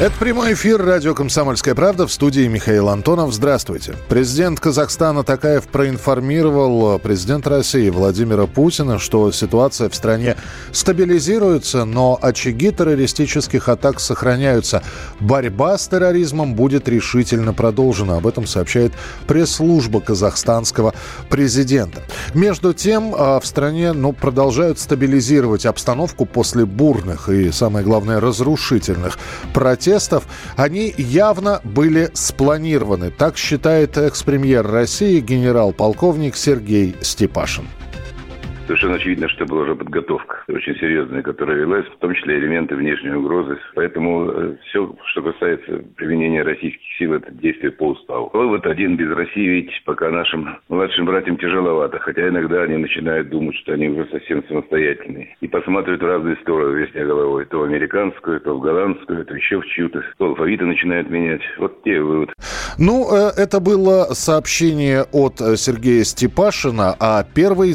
Это прямой эфир радио «Комсомольская правда» в студии Михаил Антонов. Здравствуйте. Президент Казахстана Такаев проинформировал президента России Владимира Путина, что ситуация в стране стабилизируется, но очаги террористических атак сохраняются. Борьба с терроризмом будет решительно продолжена. Об этом сообщает пресс-служба казахстанского президента. Между тем, а, в стране ну, продолжают стабилизировать обстановку после бурных и, самое главное, разрушительных протестов протестов, они явно были спланированы. Так считает экс-премьер России генерал-полковник Сергей Степашин. Совершенно очевидно, что была уже подготовка очень серьезная, которая велась, в том числе элементы внешней угрозы. Поэтому э, все, что касается применения российских сил, это действие по уставу. Вывод один без России, ведь пока нашим младшим братьям тяжеловато, хотя иногда они начинают думать, что они уже совсем самостоятельные. И посматривают в разные стороны, весня головой. То в американскую, то в голландскую, то еще в чью-то. То алфавиты начинают менять. Вот те вывод. Ну, э, это было сообщение от э, Сергея Степашина, а первый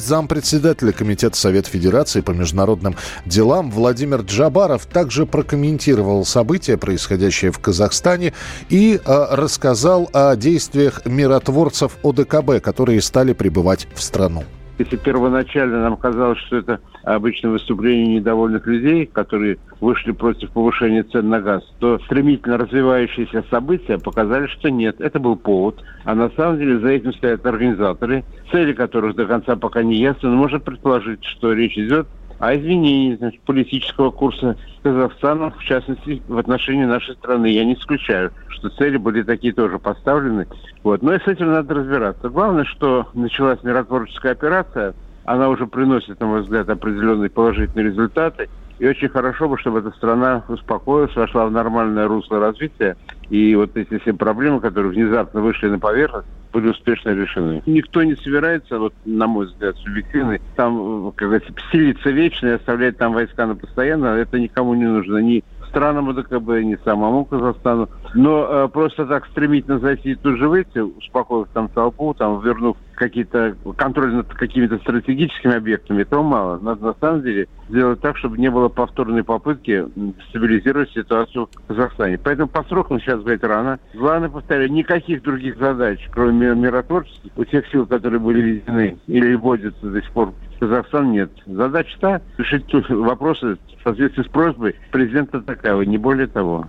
зампредседателя Комитета Совета Федерации по международным делам Владимир Джабаров также прокомментировал события, происходящие в Казахстане, и э, рассказал о действиях миротворцев ОДКБ, которые стали прибывать в страну. Если первоначально нам казалось, что это обычное выступление недовольных людей, которые вышли против повышения цен на газ, то стремительно развивающиеся события показали, что нет, это был повод. А на самом деле за этим стоят организаторы, цели которых до конца пока не ясны, но можно предположить, что речь идет о изменении значит, политического курса Казахстана, в частности, в отношении нашей страны. Я не исключаю, что цели были такие тоже поставлены. Вот. Но и с этим надо разбираться. Главное, что началась миротворческая операция, она уже приносит, на мой взгляд, определенные положительные результаты. И очень хорошо бы, чтобы эта страна успокоилась, вошла в нормальное русло развития. И вот эти все проблемы, которые внезапно вышли на поверхность, были успешно решены. Никто не собирается, вот, на мой взгляд, субъективный, там, как говорится, селиться вечно и оставлять там войска на постоянно, это никому не нужно. Ни странам ОДКБ, ни самому Казахстану. Но э, просто так стремительно зайти и тут же выйти, успокоив там толпу, там, вернув какие-то контроль над какими-то стратегическими объектами, этого мало. Надо на самом деле сделать так, чтобы не было повторной попытки стабилизировать ситуацию в Казахстане. Поэтому по срокам сейчас говорить рано. Главное, повторяю, никаких других задач, кроме миротворческих, у тех сил, которые были введены или вводятся до сих пор Казахстан нет. Задача та решить вопросы в соответствии с просьбой президента Такаева, не более того.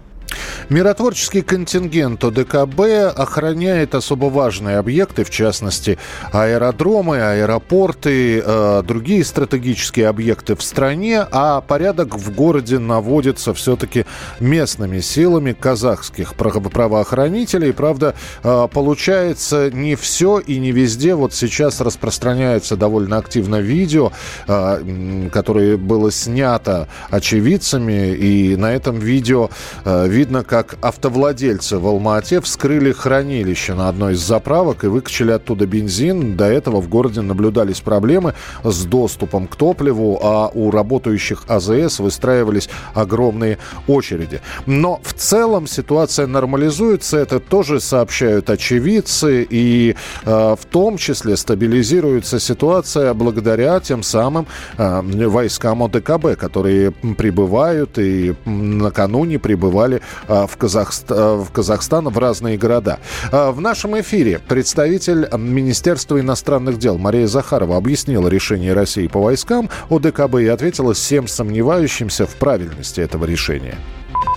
Миротворческий контингент ОДКБ охраняет особо важные объекты, в частности, аэродромы, аэропорты, э, другие стратегические объекты в стране, а порядок в городе наводится все-таки местными силами казахских правоохранителей. Правда, э, получается не все и не везде. Вот сейчас распространяется довольно активно видео, э, которое было снято очевидцами, и на этом видео э, видно, как автовладельцы в Алма-Ате вскрыли хранилище на одной из заправок и выкачали оттуда бензин. До этого в городе наблюдались проблемы с доступом к топливу, а у работающих АЗС выстраивались огромные очереди. Но в целом ситуация нормализуется, это тоже сообщают очевидцы, и э, в том числе стабилизируется ситуация благодаря тем самым э, войскам ОДКБ, которые прибывают и накануне прибывали э, в, Казахст... Э, в Казахстан в разные города. Э, в нашем эфире представитель Министерства иностранных дел Мария Захарова объяснила решение России по войскам ОДКБ и ответила всем сомневающимся в правильности этого решения.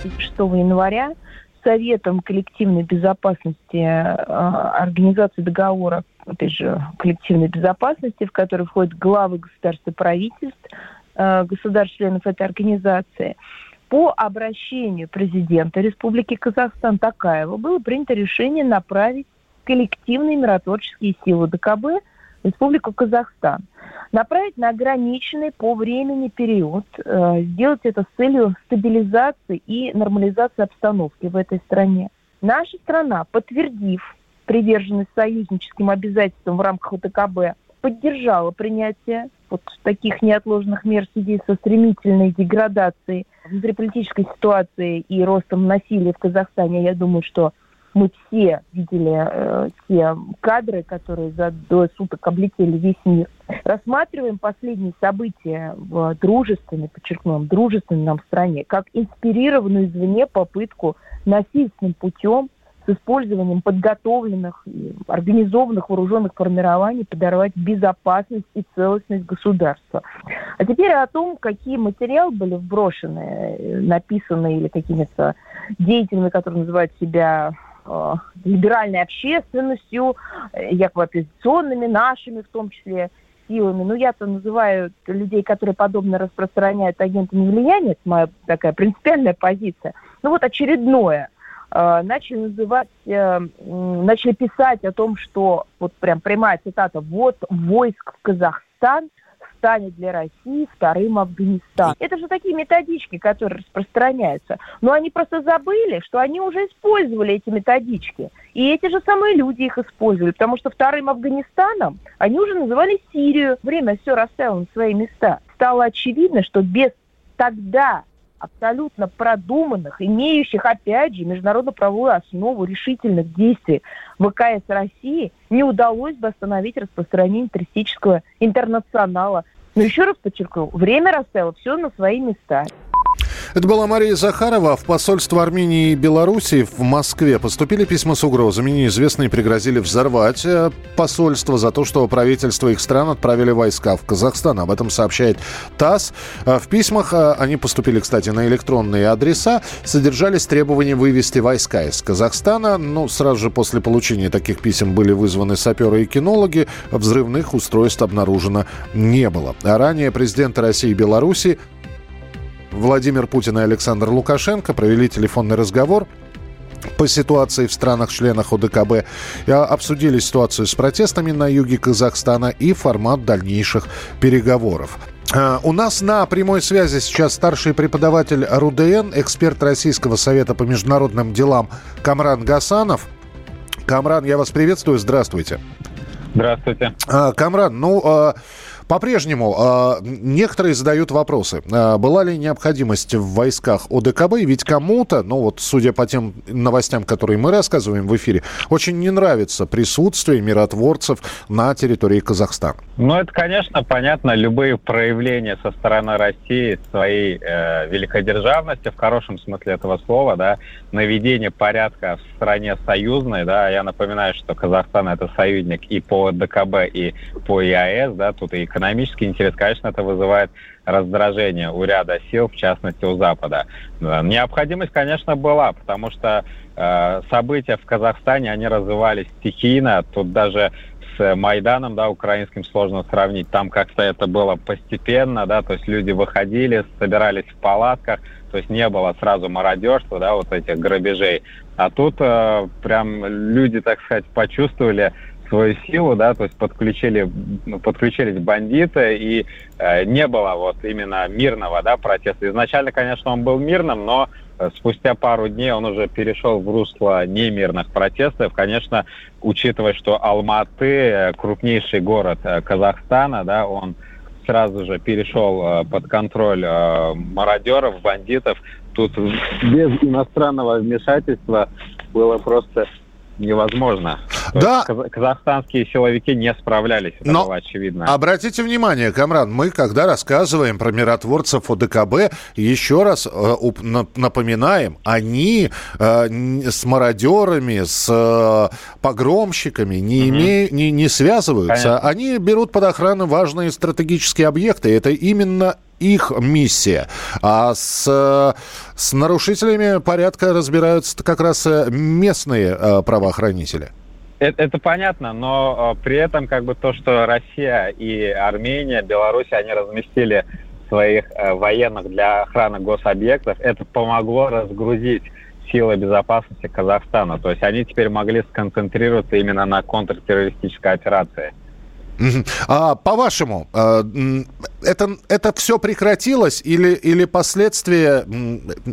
6 января Советом коллективной безопасности э, Организации договора опять же, коллективной безопасности, в который входят главы государств и правительств, государств-членов этой организации, по обращению президента Республики Казахстан Такаева было принято решение направить коллективные миротворческие силы ДКБ в Республику Казахстан. Направить на ограниченный по времени период, э, сделать это с целью стабилизации и нормализации обстановки в этой стране. Наша страна, подтвердив приверженность союзническим обязательствам в рамках ОТКБ, поддержала принятие вот таких неотложных мер в связи со стремительной деградацией внутриполитической ситуации и ростом насилия в Казахстане. Я думаю, что мы все видели э, те кадры, которые за двое суток облетели весь мир. Рассматриваем последние события в дружественной, подчеркнем, дружественной нам стране, как инспирированную извне попытку насильственным путем с использованием подготовленных и организованных вооруженных формирований подорвать безопасность и целостность государства. А теперь о том, какие материалы были вброшены, э, написаны или какими-то деятелями, которые называют себя э, либеральной общественностью, э, якобы оппозиционными, нашими в том числе силами. Ну, я-то называю людей, которые подобно распространяют агентами влияния, это моя такая принципиальная позиция. Ну вот очередное – начали называть, э, начали писать о том, что, вот прям прямая цитата, вот войск в Казахстан станет для России вторым Афганистаном. Это же такие методички, которые распространяются. Но они просто забыли, что они уже использовали эти методички. И эти же самые люди их использовали, потому что вторым Афганистаном они уже называли Сирию. Время все расставило на свои места. Стало очевидно, что без тогда абсолютно продуманных, имеющих, опять же, международно-правовую основу решительных действий ВКС России, не удалось бы остановить распространение террористического интернационала. Но еще раз подчеркну, время расставило все на свои места. Это была Мария Захарова. В посольство Армении и Белоруссии в Москве поступили письма с угрозами. Неизвестные пригрозили взорвать э, посольство за то, что правительство их стран отправили войска в Казахстан. Об этом сообщает ТАСС. Э, в письмах, э, они поступили, кстати, на электронные адреса, содержались требования вывести войска из Казахстана. Ну, сразу же после получения таких писем были вызваны саперы и кинологи. Взрывных устройств обнаружено не было. А ранее президенты России и Беларуси Владимир Путин и Александр Лукашенко провели телефонный разговор по ситуации в странах-членах ОДКБ, обсудили ситуацию с протестами на юге Казахстана и формат дальнейших переговоров. А, у нас на прямой связи сейчас старший преподаватель РУДН, эксперт Российского совета по международным делам Камран Гасанов. Камран, я вас приветствую, здравствуйте. Здравствуйте. А, Камран, ну, по-прежнему э, некоторые задают вопросы. Э, была ли необходимость в войсках ОДКБ? Ведь кому-то, ну вот судя по тем новостям, которые мы рассказываем в эфире, очень не нравится присутствие миротворцев на территории Казахстана. Ну это, конечно, понятно. Любые проявления со стороны России своей э, великодержавности, в хорошем смысле этого слова, да, наведение порядка в стране союзной, да, я напоминаю, что Казахстан это союзник и по ОДКБ, и по ИАЭС, да, тут и экономический интерес, конечно, это вызывает раздражение у ряда сил, в частности у Запада. Необходимость, конечно, была, потому что э, события в Казахстане, они развивались стихийно. Тут даже с Майданом, да, украинским сложно сравнить. Там как-то это было постепенно, да, то есть люди выходили, собирались в палатках, то есть не было сразу мародерства, да, вот этих грабежей. А тут э, прям люди, так сказать, почувствовали свою силу, да, то есть подключили, ну, подключились бандиты, и э, не было вот именно мирного, да, протеста. Изначально, конечно, он был мирным, но э, спустя пару дней он уже перешел в русло немирных протестов. Конечно, учитывая, что Алматы, э, крупнейший город э, Казахстана, да, он сразу же перешел под контроль мародеров, бандитов. Тут без иностранного вмешательства было просто невозможно. Да. казахстанские силовики не справлялись, это Но было очевидно. Обратите внимание, Камран, мы, когда рассказываем про миротворцев ОДКБ, еще раз э, напоминаем, они э, с мародерами, с э, погромщиками не, угу. име, не, не связываются. Конечно. Они берут под охрану важные стратегические объекты. Это именно их миссия. А с, с нарушителями порядка разбираются как раз э, местные э, правоохранители. Это, это понятно, но э, при этом как бы то, что Россия и Армения, Беларусь, они разместили своих военных для охраны гособъектов, это помогло разгрузить силы безопасности Казахстана. То есть они теперь могли сконцентрироваться именно на контртеррористической операции. А, по-вашему, это, это все прекратилось или, или последствия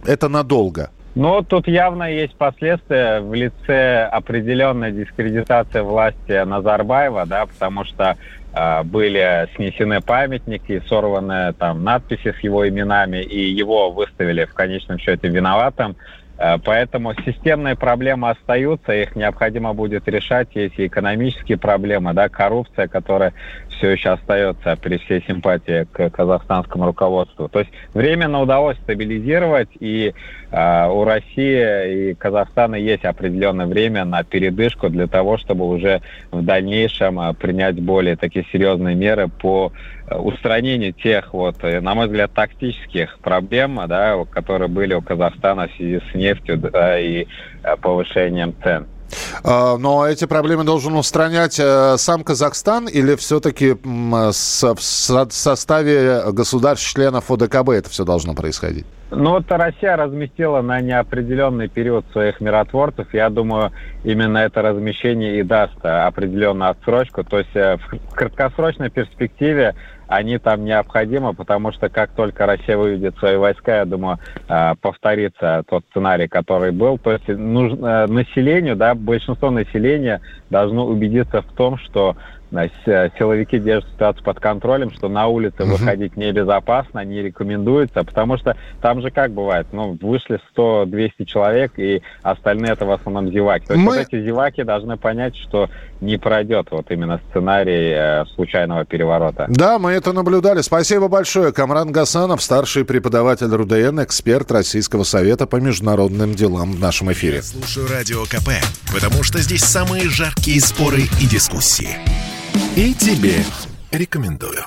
это надолго? Ну, тут явно есть последствия в лице определенной дискредитации власти Назарбаева, да, потому что э, были снесены памятники, сорваны там надписи с его именами, и его выставили в конечном счете виноватым Э, поэтому системные проблемы остаются, их необходимо будет решать. Есть и экономические проблемы, да, коррупция, которая все еще остается при всей симпатии к казахстанскому руководству. То есть временно удалось стабилизировать, и э, у России и Казахстана есть определенное время на передышку для того, чтобы уже в дальнейшем э, принять более такие серьезные меры по э, устранению тех, вот, э, на мой взгляд, тактических проблем, да, которые были у Казахстана в связи с нефтью да, и повышением цен. А, но эти проблемы должен устранять э, сам Казахстан или все-таки в составе государств-членов ОДКБ это все должно происходить? Ну вот Россия разместила на неопределенный период своих миротворцев. Я думаю, именно это размещение и даст определенную отсрочку. То есть э, в краткосрочной перспективе они там необходимы, потому что как только Россия выведет свои войска, я думаю, э, повторится тот сценарий, который был. То есть нужно, э, населению, да, большинство населения должно убедиться в том, что силовики держат ситуацию под контролем, что на улице угу. выходить небезопасно, не рекомендуется, потому что там же как бывает, ну, вышли 100-200 человек, и остальные это в основном зеваки. То есть Мы... вот эти зеваки должны понять, что не пройдет вот именно сценарий э, случайного переворота. Да, мы это наблюдали. Спасибо большое. Камран Гасанов, старший преподаватель РУДН, эксперт Российского совета по международным делам в нашем эфире. Я слушаю Радио КП, потому что здесь самые жаркие споры и дискуссии. И тебе рекомендую.